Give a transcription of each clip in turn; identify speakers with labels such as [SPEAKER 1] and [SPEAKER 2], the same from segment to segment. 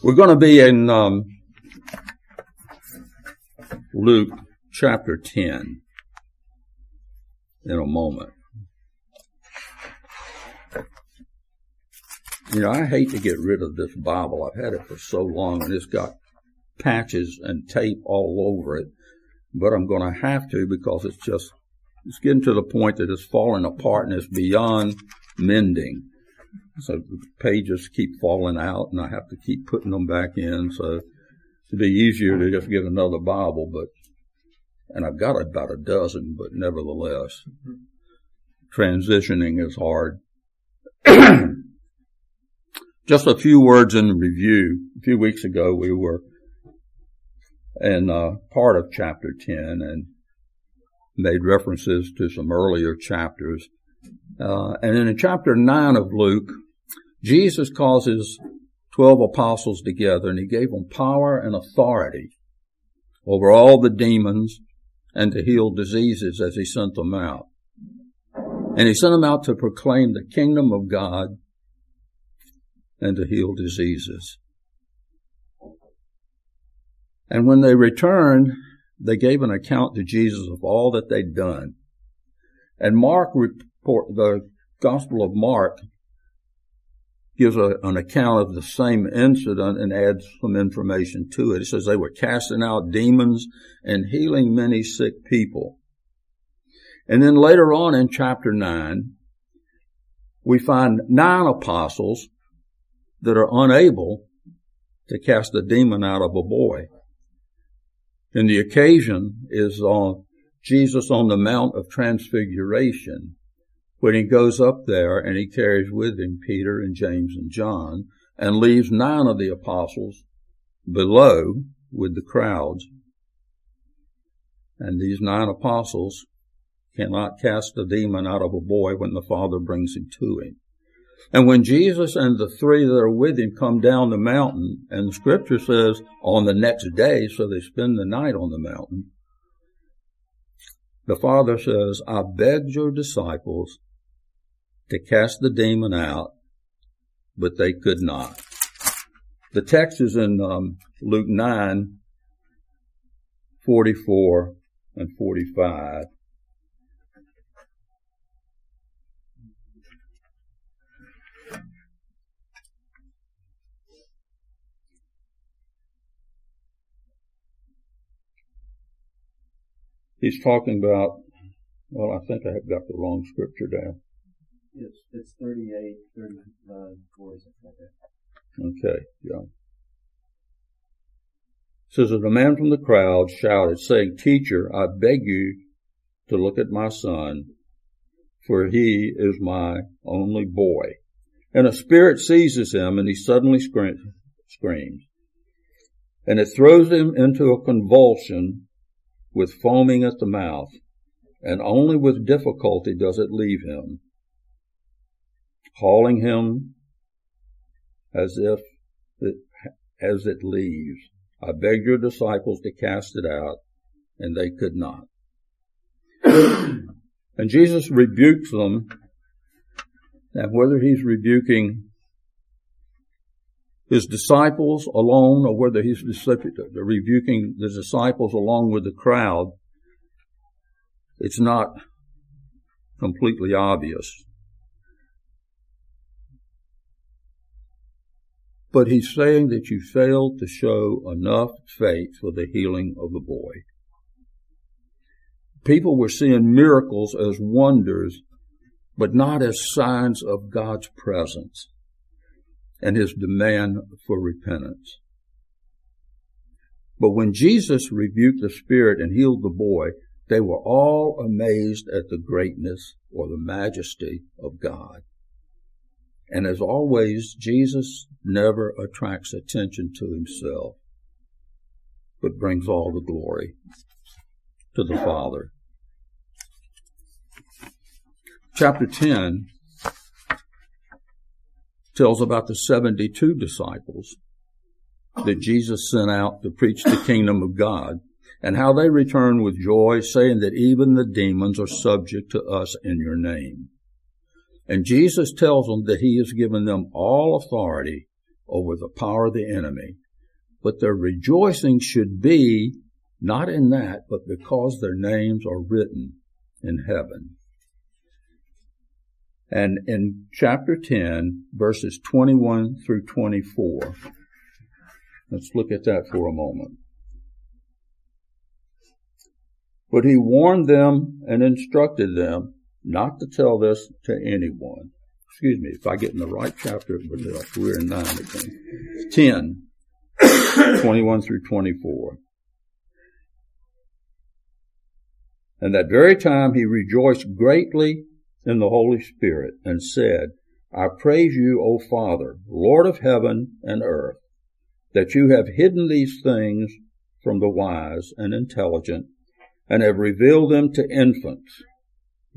[SPEAKER 1] We're going to be in um, Luke chapter 10 in a moment. You know, I hate to get rid of this Bible. I've had it for so long and it's got patches and tape all over it, but I'm going to have to because it's just, it's getting to the point that it's falling apart and it's beyond mending. So pages keep falling out and I have to keep putting them back in. So it'd be easier to just get another Bible, but, and I've got about a dozen, but nevertheless, transitioning is hard. just a few words in review. A few weeks ago we were in uh, part of chapter 10 and made references to some earlier chapters. Uh, and in chapter 9 of Luke, Jesus calls his 12 apostles together and he gave them power and authority over all the demons and to heal diseases as he sent them out. And he sent them out to proclaim the kingdom of God and to heal diseases. And when they returned, they gave an account to Jesus of all that they'd done. And Mark the Gospel of Mark gives a, an account of the same incident and adds some information to it. It says they were casting out demons and healing many sick people. And then later on in chapter 9, we find nine apostles that are unable to cast a demon out of a boy. And the occasion is on Jesus on the Mount of Transfiguration when he goes up there and he carries with him Peter and James and John and leaves nine of the apostles below with the crowds. And these nine apostles cannot cast a demon out of a boy when the Father brings him to him. And when Jesus and the three that are with him come down the mountain, and the scripture says on the next day, so they spend the night on the mountain, the Father says, I begged your disciples to cast the demon out, but they could not. The text is in um, Luke 9, 44 and 45. He's talking about, well, I think I have got the wrong scripture down.
[SPEAKER 2] It's, it's 38, 39, 40, something like that.
[SPEAKER 1] Okay, yeah. It says that a man from the crowd shouted, saying, Teacher, I beg you to look at my son, for he is my only boy. And a spirit seizes him, and he suddenly screams. And it throws him into a convulsion with foaming at the mouth, and only with difficulty does it leave him calling him as if it, as it leaves. I begged your disciples to cast it out, and they could not. and Jesus rebukes them, and whether he's rebuking his disciples alone or whether he's rebuking the disciples along with the crowd, it's not completely obvious. But he's saying that you failed to show enough faith for the healing of the boy. People were seeing miracles as wonders, but not as signs of God's presence and his demand for repentance. But when Jesus rebuked the spirit and healed the boy, they were all amazed at the greatness or the majesty of God. And as always, Jesus never attracts attention to himself, but brings all the glory to the Father. Chapter 10 tells about the 72 disciples that Jesus sent out to preach the kingdom of God and how they return with joy, saying that even the demons are subject to us in your name. And Jesus tells them that he has given them all authority over the power of the enemy. But their rejoicing should be not in that, but because their names are written in heaven. And in chapter 10, verses 21 through 24, let's look at that for a moment. But he warned them and instructed them not to tell this to anyone. Excuse me, if I get in the right chapter, we're in 9 again. 10, 21 through 24. And that very time he rejoiced greatly in the Holy Spirit and said, I praise you, O Father, Lord of heaven and earth, that you have hidden these things from the wise and intelligent and have revealed them to infants.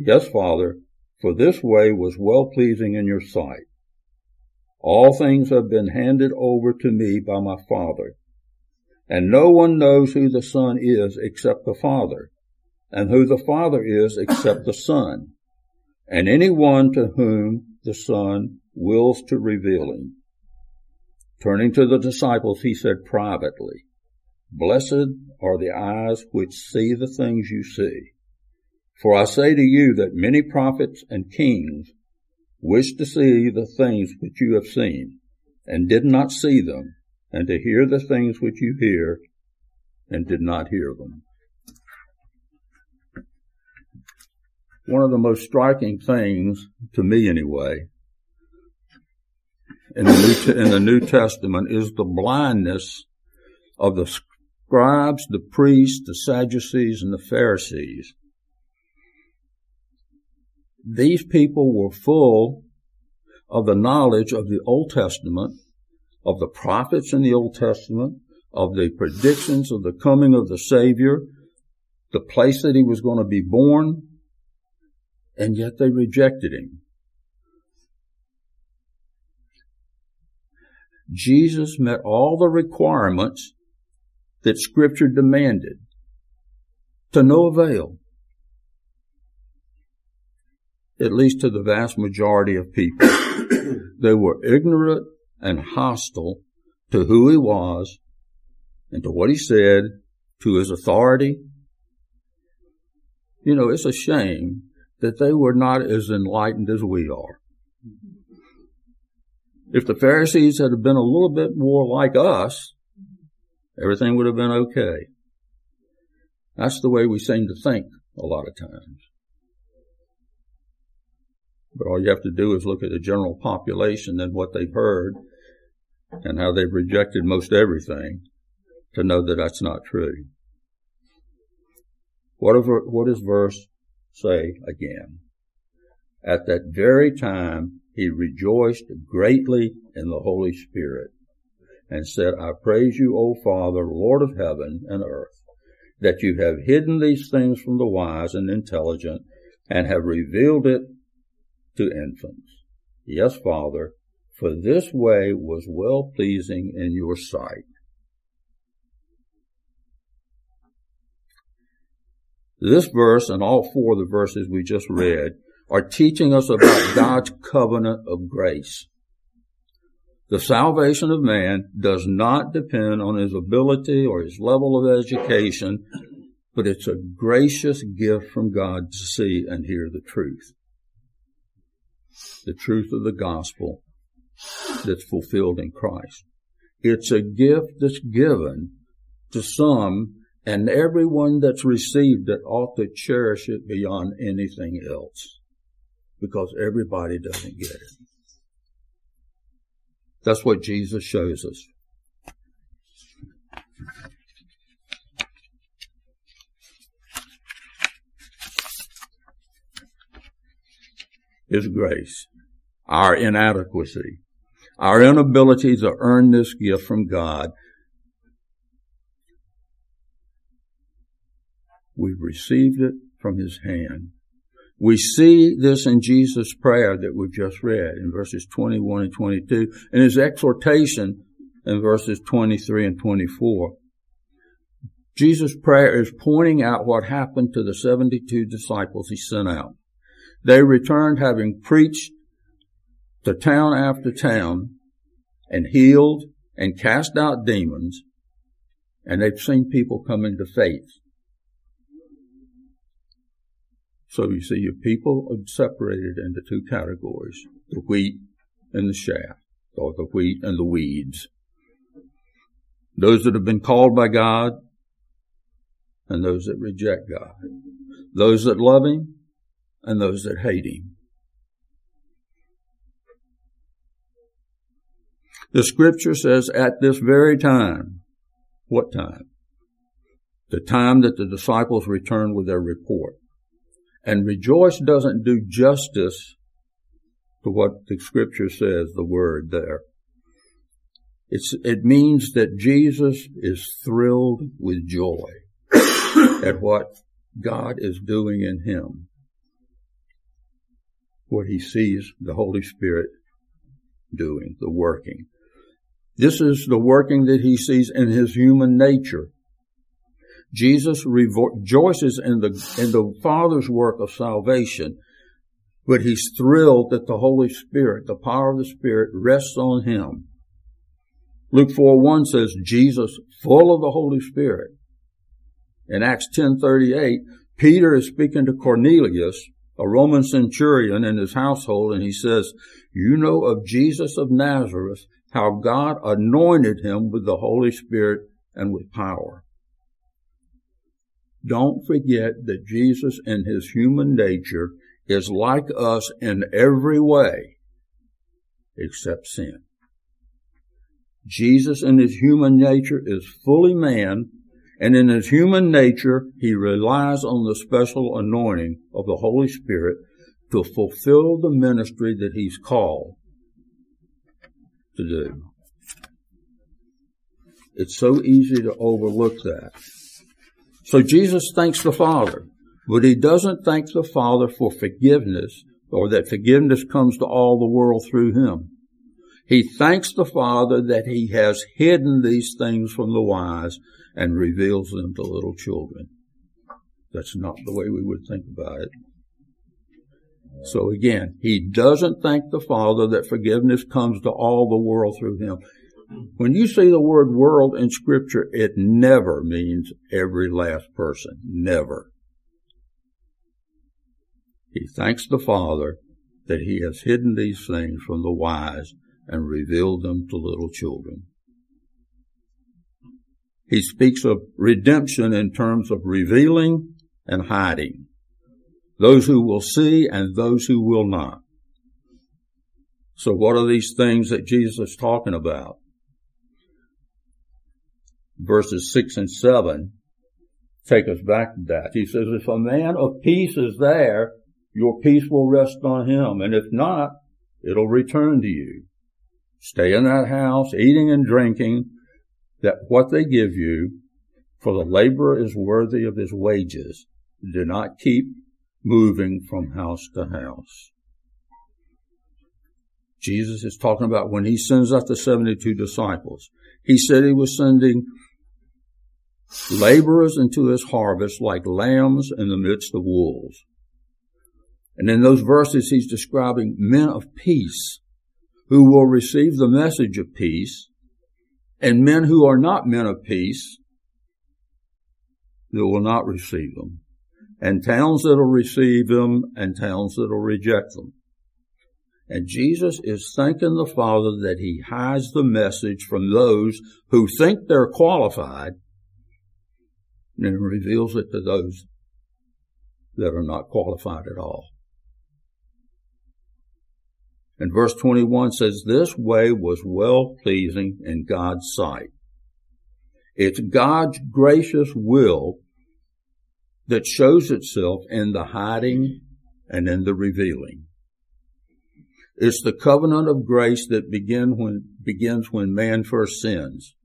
[SPEAKER 1] Yes, Father, for this way was well pleasing in your sight. All things have been handed over to me by my Father, and no one knows who the Son is except the Father, and who the Father is except the Son, and any one to whom the Son wills to reveal him. Turning to the disciples, he said privately, Blessed are the eyes which see the things you see. For I say to you that many prophets and kings wish to see the things which you have seen, and did not see them, and to hear the things which you hear, and did not hear them. One of the most striking things, to me anyway, in the New, in the New Testament is the blindness of the scribes, the priests, the Sadducees, and the Pharisees. These people were full of the knowledge of the Old Testament, of the prophets in the Old Testament, of the predictions of the coming of the Savior, the place that he was going to be born, and yet they rejected him. Jesus met all the requirements that scripture demanded to no avail. At least to the vast majority of people. they were ignorant and hostile to who he was and to what he said, to his authority. You know, it's a shame that they were not as enlightened as we are. If the Pharisees had been a little bit more like us, everything would have been okay. That's the way we seem to think a lot of times. But all you have to do is look at the general population and what they've heard and how they've rejected most everything to know that that's not true. What, what does verse say again? At that very time, he rejoiced greatly in the Holy Spirit and said, I praise you, O Father, Lord of heaven and earth, that you have hidden these things from the wise and intelligent and have revealed it to infants. Yes, Father, for this way was well pleasing in your sight. This verse and all four of the verses we just read are teaching us about God's covenant of grace. The salvation of man does not depend on his ability or his level of education, but it's a gracious gift from God to see and hear the truth. The truth of the gospel that's fulfilled in Christ. It's a gift that's given to some and everyone that's received it ought to cherish it beyond anything else because everybody doesn't get it. That's what Jesus shows us. His grace, our inadequacy, our inability to earn this gift from God. We've received it from His hand. We see this in Jesus' prayer that we've just read in verses 21 and 22, and his exhortation in verses 23 and 24. Jesus' prayer is pointing out what happened to the 72 disciples he sent out. They returned having preached to town after town and healed and cast out demons, and they've seen people come into faith. So you see, your people are separated into two categories, the wheat and the chaff, or the wheat and the weeds. Those that have been called by God and those that reject God. Those that love Him and those that hate Him. The scripture says at this very time, what time? The time that the disciples return with their report. And rejoice doesn't do justice to what the scripture says, the word there. It's, it means that Jesus is thrilled with joy at what God is doing in him. What he sees the Holy Spirit doing, the working. This is the working that he sees in his human nature. Jesus rejoices in the, in the Father's work of salvation, but he's thrilled that the Holy Spirit, the power of the Spirit rests on him. Luke 4 1 says, Jesus, full of the Holy Spirit. In Acts 10:38, Peter is speaking to Cornelius, a Roman centurion in his household, and he says, You know of Jesus of Nazareth, how God anointed him with the Holy Spirit and with power. Don't forget that Jesus in his human nature is like us in every way except sin. Jesus in his human nature is fully man, and in his human nature, he relies on the special anointing of the Holy Spirit to fulfill the ministry that he's called to do. It's so easy to overlook that. So Jesus thanks the Father, but he doesn't thank the Father for forgiveness or that forgiveness comes to all the world through him. He thanks the Father that he has hidden these things from the wise and reveals them to little children. That's not the way we would think about it. So again, he doesn't thank the Father that forgiveness comes to all the world through him. When you see the word world in scripture, it never means every last person. Never. He thanks the Father that he has hidden these things from the wise and revealed them to little children. He speaks of redemption in terms of revealing and hiding those who will see and those who will not. So what are these things that Jesus is talking about? Verses six and seven take us back to that. He says, if a man of peace is there, your peace will rest on him. And if not, it'll return to you. Stay in that house, eating and drinking, that what they give you, for the laborer is worthy of his wages. Do not keep moving from house to house. Jesus is talking about when he sends out the 72 disciples. He said he was sending laborers into his harvest like lambs in the midst of wolves. And in those verses, he's describing men of peace who will receive the message of peace and men who are not men of peace that will not receive them and towns that'll receive them and towns that'll reject them. And Jesus is thanking the Father that He hides the message from those who think they're qualified and reveals it to those that are not qualified at all. And verse 21 says, This way was well pleasing in God's sight. It's God's gracious will that shows itself in the hiding and in the revealing. It's the covenant of grace that begin when, begins when man first sins.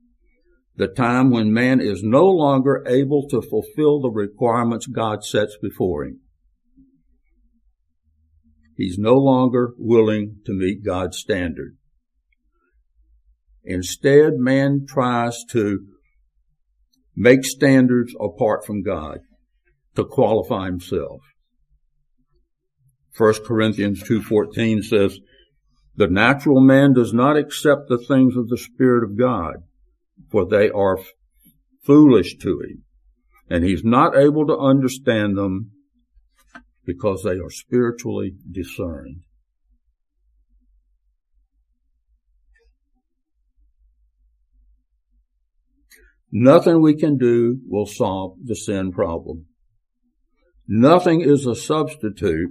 [SPEAKER 1] The time when man is no longer able to fulfill the requirements God sets before him. He's no longer willing to meet God's standard. Instead, man tries to make standards apart from God to qualify himself. 1 Corinthians 2.14 says, The natural man does not accept the things of the Spirit of God, for they are foolish to him, and he's not able to understand them because they are spiritually discerned. Nothing we can do will solve the sin problem. Nothing is a substitute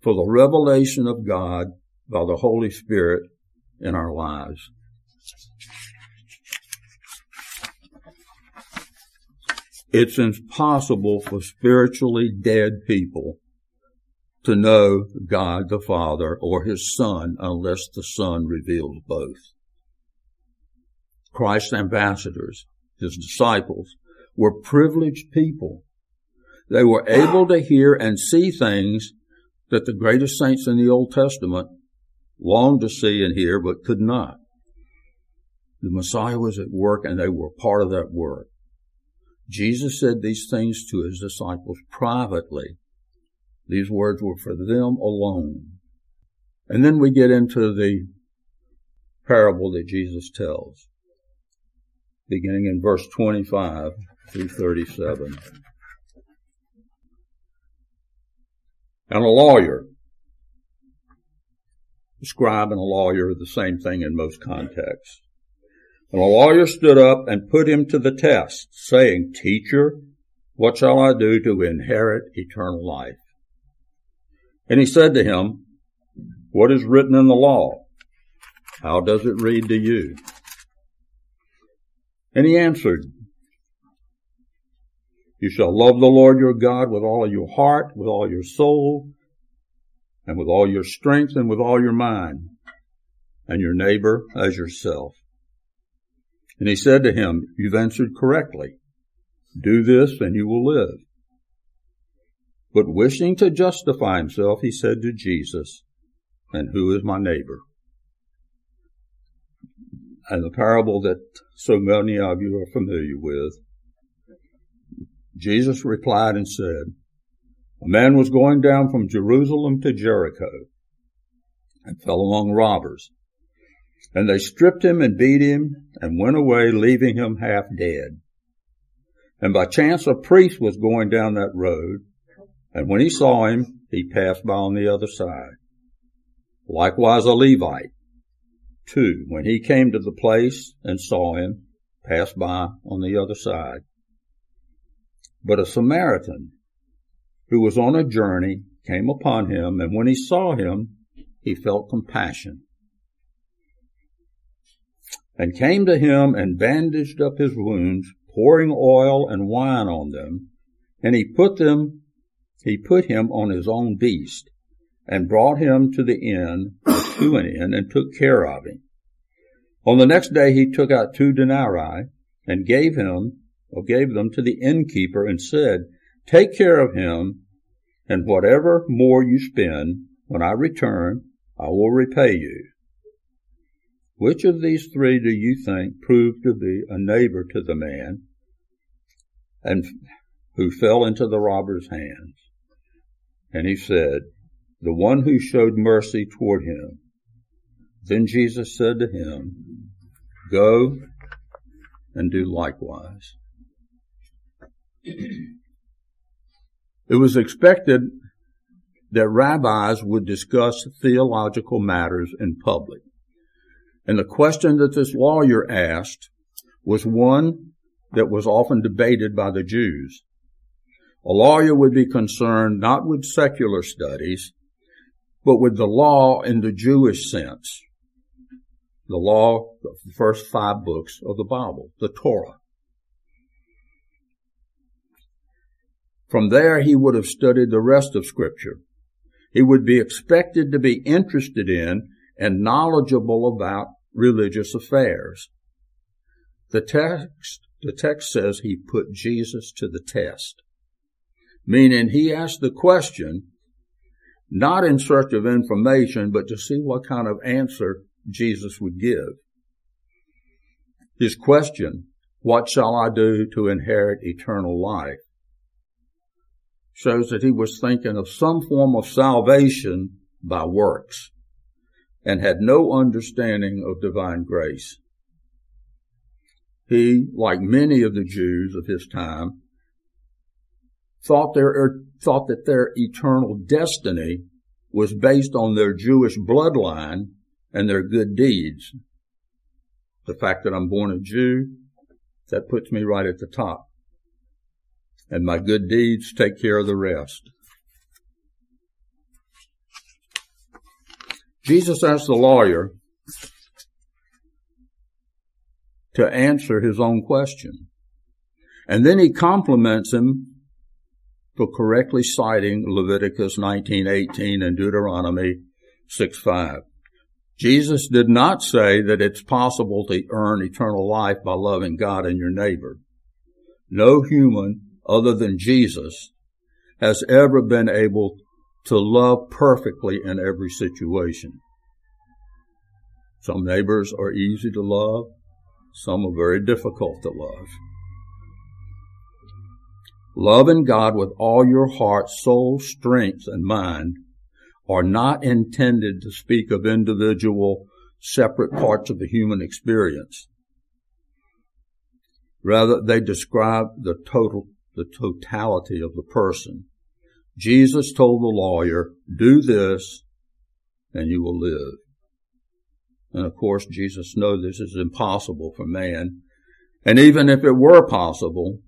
[SPEAKER 1] for the revelation of God by the Holy Spirit in our lives. It's impossible for spiritually dead people to know God the Father or His Son unless the Son reveals both. Christ's ambassadors, His disciples, were privileged people. They were able to hear and see things that the greatest saints in the Old Testament longed to see and hear but could not. The Messiah was at work and they were part of that work. Jesus said these things to his disciples privately. These words were for them alone. And then we get into the parable that Jesus tells, beginning in verse 25 through 37. And a lawyer a scribe and a lawyer are the same thing in most contexts. And a lawyer stood up and put him to the test, saying, Teacher, what shall I do to inherit eternal life? And he said to him, What is written in the law? How does it read to you? And he answered, You shall love the Lord your God with all of your heart, with all your soul, and with all your strength and with all your mind, and your neighbor as yourself. And he said to him, You've answered correctly. Do this and you will live. But wishing to justify himself, he said to Jesus, And who is my neighbor? And the parable that so many of you are familiar with, Jesus replied and said, a man was going down from Jerusalem to Jericho and fell among robbers. And they stripped him and beat him and went away, leaving him half dead. And by chance a priest was going down that road, and when he saw him, he passed by on the other side. Likewise a Levite, too, when he came to the place and saw him, passed by on the other side. But a Samaritan, who was on a journey came upon him, and when he saw him, he felt compassion and came to him and bandaged up his wounds, pouring oil and wine on them, and he put them, he put him on his own beast and brought him to the inn, to an inn, and took care of him. On the next day he took out two denarii and gave him, or gave them to the innkeeper and said, Take care of him, and whatever more you spend, when I return, I will repay you. Which of these three do you think proved to be a neighbor to the man and who fell into the robber's hands? And he said, the one who showed mercy toward him. Then Jesus said to him, go and do likewise. It was expected that rabbis would discuss theological matters in public. And the question that this lawyer asked was one that was often debated by the Jews. A lawyer would be concerned not with secular studies, but with the law in the Jewish sense. The law, the first five books of the Bible, the Torah. From there, he would have studied the rest of scripture. He would be expected to be interested in and knowledgeable about religious affairs. The text, the text says he put Jesus to the test, meaning he asked the question not in search of information, but to see what kind of answer Jesus would give. His question, what shall I do to inherit eternal life? shows that he was thinking of some form of salvation by works. and had no understanding of divine grace. He, like many of the Jews of his time, thought their, er, thought that their eternal destiny was based on their Jewish bloodline and their good deeds. The fact that I'm born a Jew, that puts me right at the top. And my good deeds take care of the rest. Jesus asked the lawyer to answer his own question. And then he compliments him for correctly citing Leviticus 19:18 and Deuteronomy 6:5. Jesus did not say that it's possible to earn eternal life by loving God and your neighbor. No human other than Jesus has ever been able to love perfectly in every situation. Some neighbors are easy to love. Some are very difficult to love. Loving God with all your heart, soul, strength, and mind are not intended to speak of individual separate parts of the human experience. Rather, they describe the total, the totality of the person. Jesus told the lawyer, do this and you will live. And of course, Jesus knows this is impossible for man. And even if it were possible,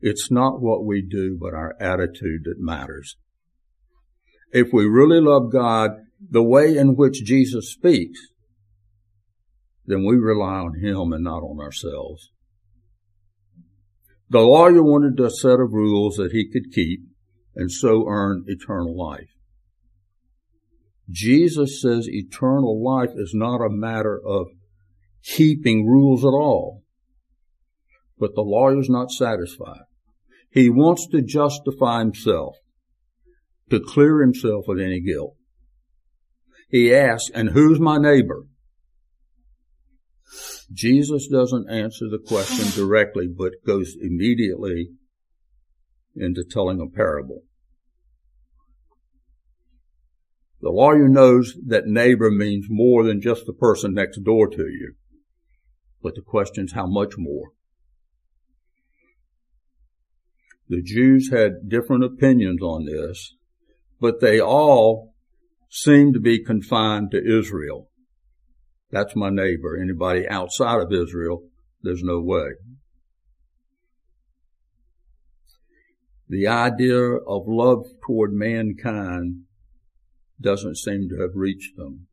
[SPEAKER 1] it's not what we do, but our attitude that matters. If we really love God the way in which Jesus speaks, then we rely on Him and not on ourselves. The lawyer wanted a set of rules that he could keep and so earn eternal life. Jesus says eternal life is not a matter of keeping rules at all. But the lawyer's not satisfied. He wants to justify himself, to clear himself of any guilt. He asks, and who's my neighbor? Jesus doesn't answer the question directly, but goes immediately into telling a parable. The lawyer knows that neighbor means more than just the person next door to you. But the question is how much more? The Jews had different opinions on this, but they all seem to be confined to Israel. That's my neighbor. Anybody outside of Israel, there's no way. The idea of love toward mankind doesn't seem to have reached them.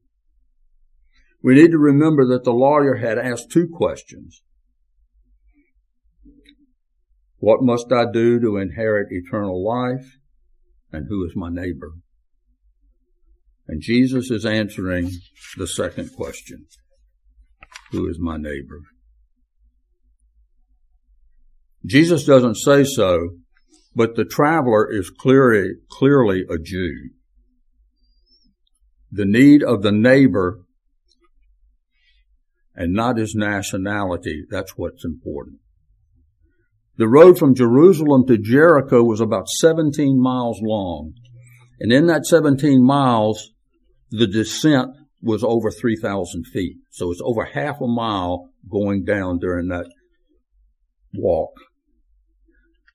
[SPEAKER 1] We need to remember that the lawyer had asked two questions. What must I do to inherit eternal life? And who is my neighbor? And Jesus is answering the second question. Who is my neighbor? Jesus doesn't say so, but the traveler is clearly, clearly a Jew. The need of the neighbor and not his nationality, that's what's important. The road from Jerusalem to Jericho was about 17 miles long. And in that 17 miles, the descent was over 3,000 feet. So it's over half a mile going down during that walk.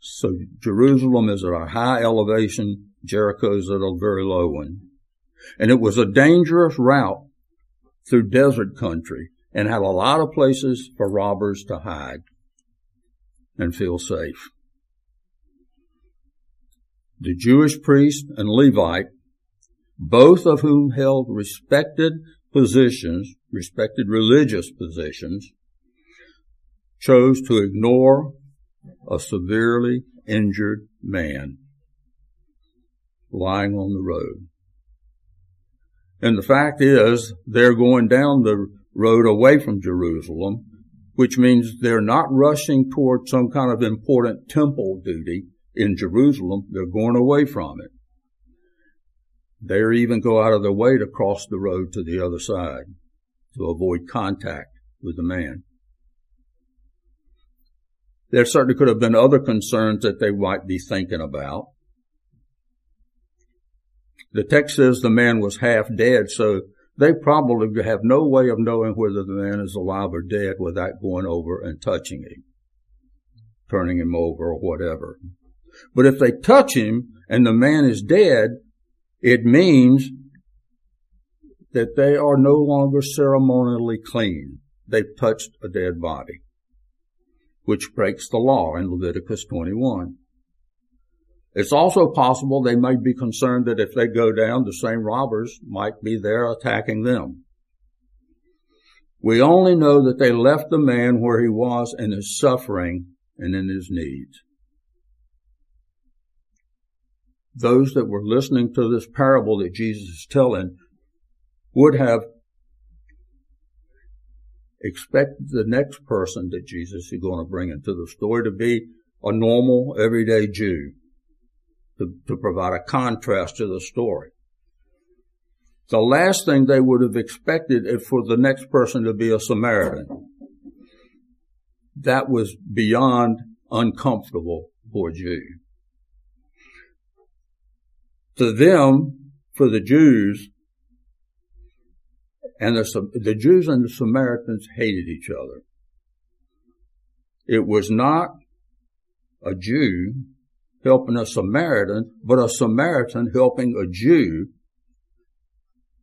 [SPEAKER 1] So Jerusalem is at a high elevation. Jericho is at a very low one. And it was a dangerous route through desert country and had a lot of places for robbers to hide and feel safe. The Jewish priest and Levite, both of whom held respected positions, respected religious positions, chose to ignore a severely injured man lying on the road. And the fact is, they're going down the road away from Jerusalem which means they're not rushing toward some kind of important temple duty in Jerusalem. They're going away from it. They even go out of their way to cross the road to the other side to avoid contact with the man. There certainly could have been other concerns that they might be thinking about. The text says the man was half dead, so they probably have no way of knowing whether the man is alive or dead without going over and touching him, turning him over or whatever. But if they touch him and the man is dead, it means that they are no longer ceremonially clean. They've touched a dead body, which breaks the law in Leviticus 21. It's also possible they may be concerned that if they go down, the same robbers might be there attacking them. We only know that they left the man where he was in his suffering and in his needs. Those that were listening to this parable that Jesus is telling would have expected the next person that Jesus is going to bring into the story to be a normal, everyday Jew to, to provide a contrast to the story. The last thing they would have expected is for the next person to be a Samaritan. That was beyond uncomfortable for a Jew. To them, for the Jews, and the, the Jews and the Samaritans hated each other. It was not a Jew helping a Samaritan, but a Samaritan helping a Jew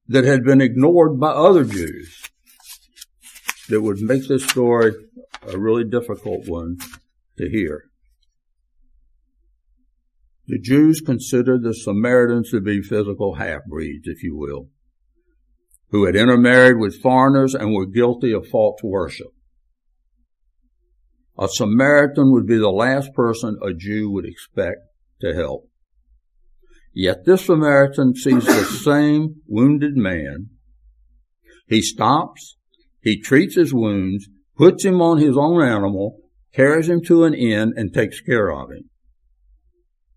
[SPEAKER 1] that had been ignored by other Jews that would make this story a really difficult one to hear. The Jews considered the Samaritans to be physical half-breeds, if you will, who had intermarried with foreigners and were guilty of false worship. A Samaritan would be the last person a Jew would expect to help. Yet this Samaritan sees the same wounded man. He stops, he treats his wounds, puts him on his own animal, carries him to an inn, and takes care of him.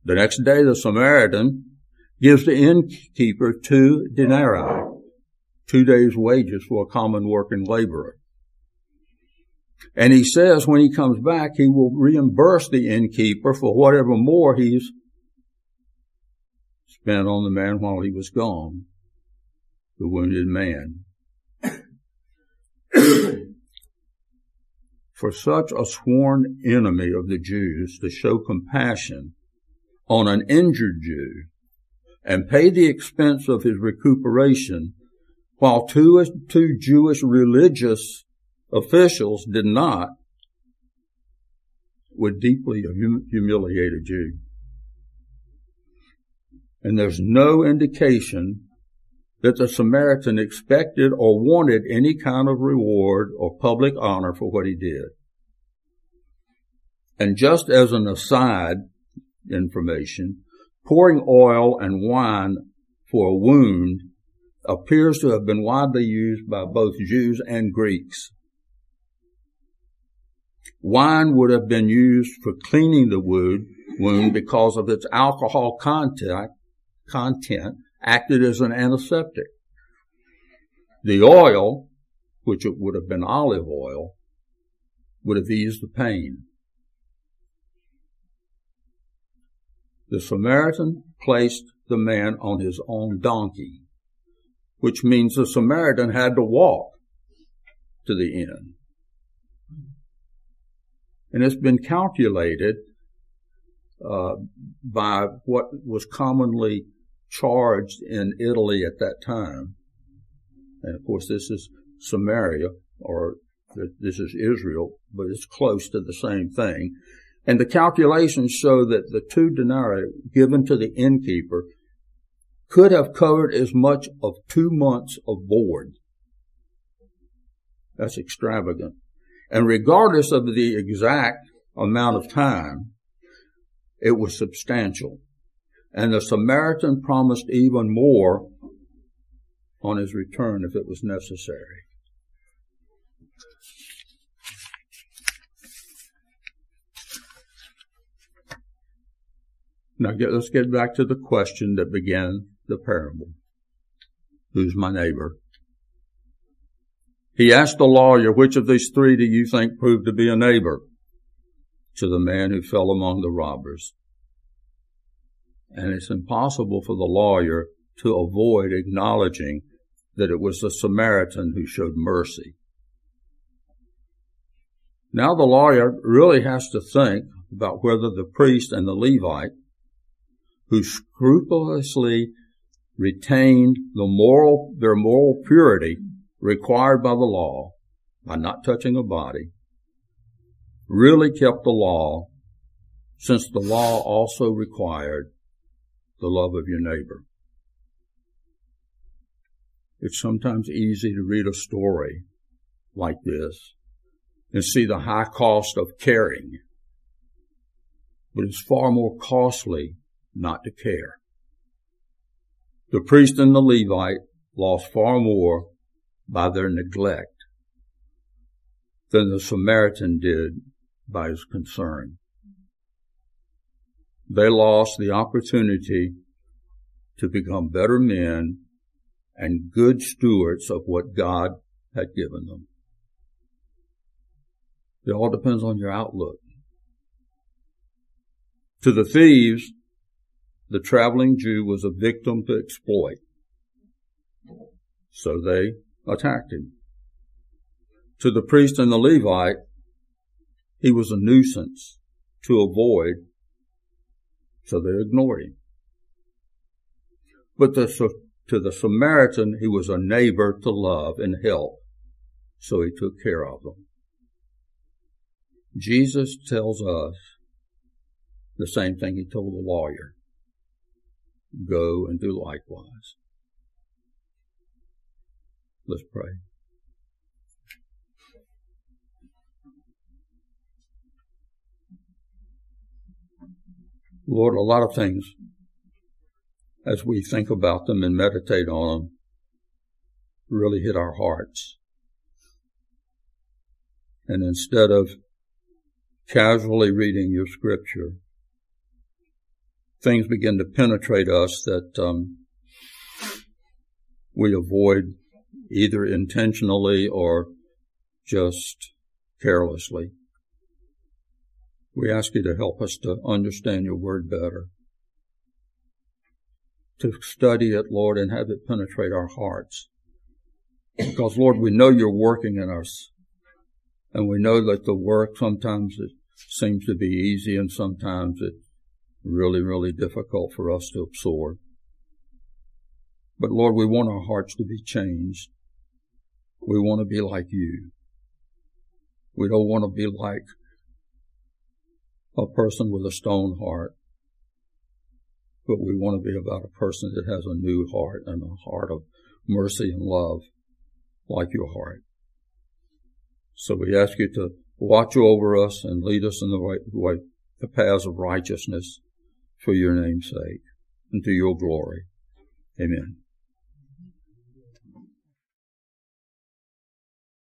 [SPEAKER 1] The next day, the Samaritan gives the innkeeper two denarii, two days' wages for a common working laborer. And he says when he comes back, he will reimburse the innkeeper for whatever more he's spent on the man while he was gone, the wounded man. for such a sworn enemy of the Jews to show compassion on an injured Jew and pay the expense of his recuperation while two, two Jewish religious officials did not, would deeply humiliate a Jew. And there's no indication that the Samaritan expected or wanted any kind of reward or public honor for what he did. And just as an aside information, pouring oil and wine for a wound appears to have been widely used by both Jews and Greeks. Wine would have been used for cleaning the wound, wound because of its alcohol content, content acted as an antiseptic. The oil, which it would have been olive oil, would have eased the pain. The Samaritan placed the man on his own donkey, which means the Samaritan had to walk to the inn and it's been calculated uh, by what was commonly charged in Italy at that time. And of course, this is Samaria, or this is Israel, but it's close to the same thing. And the calculations show that the two denarii given to the innkeeper could have covered as much of two months of board. That's extravagant. And regardless of the exact amount of time, it was substantial. And the Samaritan promised even more on his return if it was necessary. Now get, let's get back to the question that began the parable. Who's my neighbor? He asked the lawyer, which of these three do you think proved to be a neighbor to the man who fell among the robbers? And it's impossible for the lawyer to avoid acknowledging that it was the Samaritan who showed mercy. Now the lawyer really has to think about whether the priest and the Levite, who scrupulously retained the moral, their moral purity required by the law by not touching a body, really kept the law since the law also required the love of your neighbor. It's sometimes easy to read a story like this and see the high cost of caring, but it's far more costly not to care. The priest and the Levite lost far more by their neglect than the Samaritan did by his concern. They lost the opportunity to become better men and good stewards of what God had given them. It all depends on your outlook. To the thieves, the traveling Jew was a victim to exploit. So they attacked him. To the priest and the Levite, he was a nuisance to avoid, so they ignored him. But the, to the Samaritan, he was a neighbor to love and help, so he took care of them. Jesus tells us the same thing he told the lawyer. Go and do likewise. Let's pray. Lord, a lot of things, as we think about them and meditate on them, really hit our hearts. And instead of casually reading your scripture, things begin to penetrate us that um, we avoid either intentionally or just carelessly. We ask you to help us to understand your word better, to study it, Lord, and have it penetrate our hearts. Because, Lord, we know you're working in us. And we know that the work sometimes it seems to be easy and sometimes it's really, really difficult for us to absorb. But Lord, we want our hearts to be changed. We want to be like you. We don't want to be like a person with a stone heart, but we want to be about a person that has a new heart and a heart of mercy and love like your heart. So we ask you to watch over us and lead us in the way, way the paths of righteousness for your name's sake and to your glory. Amen.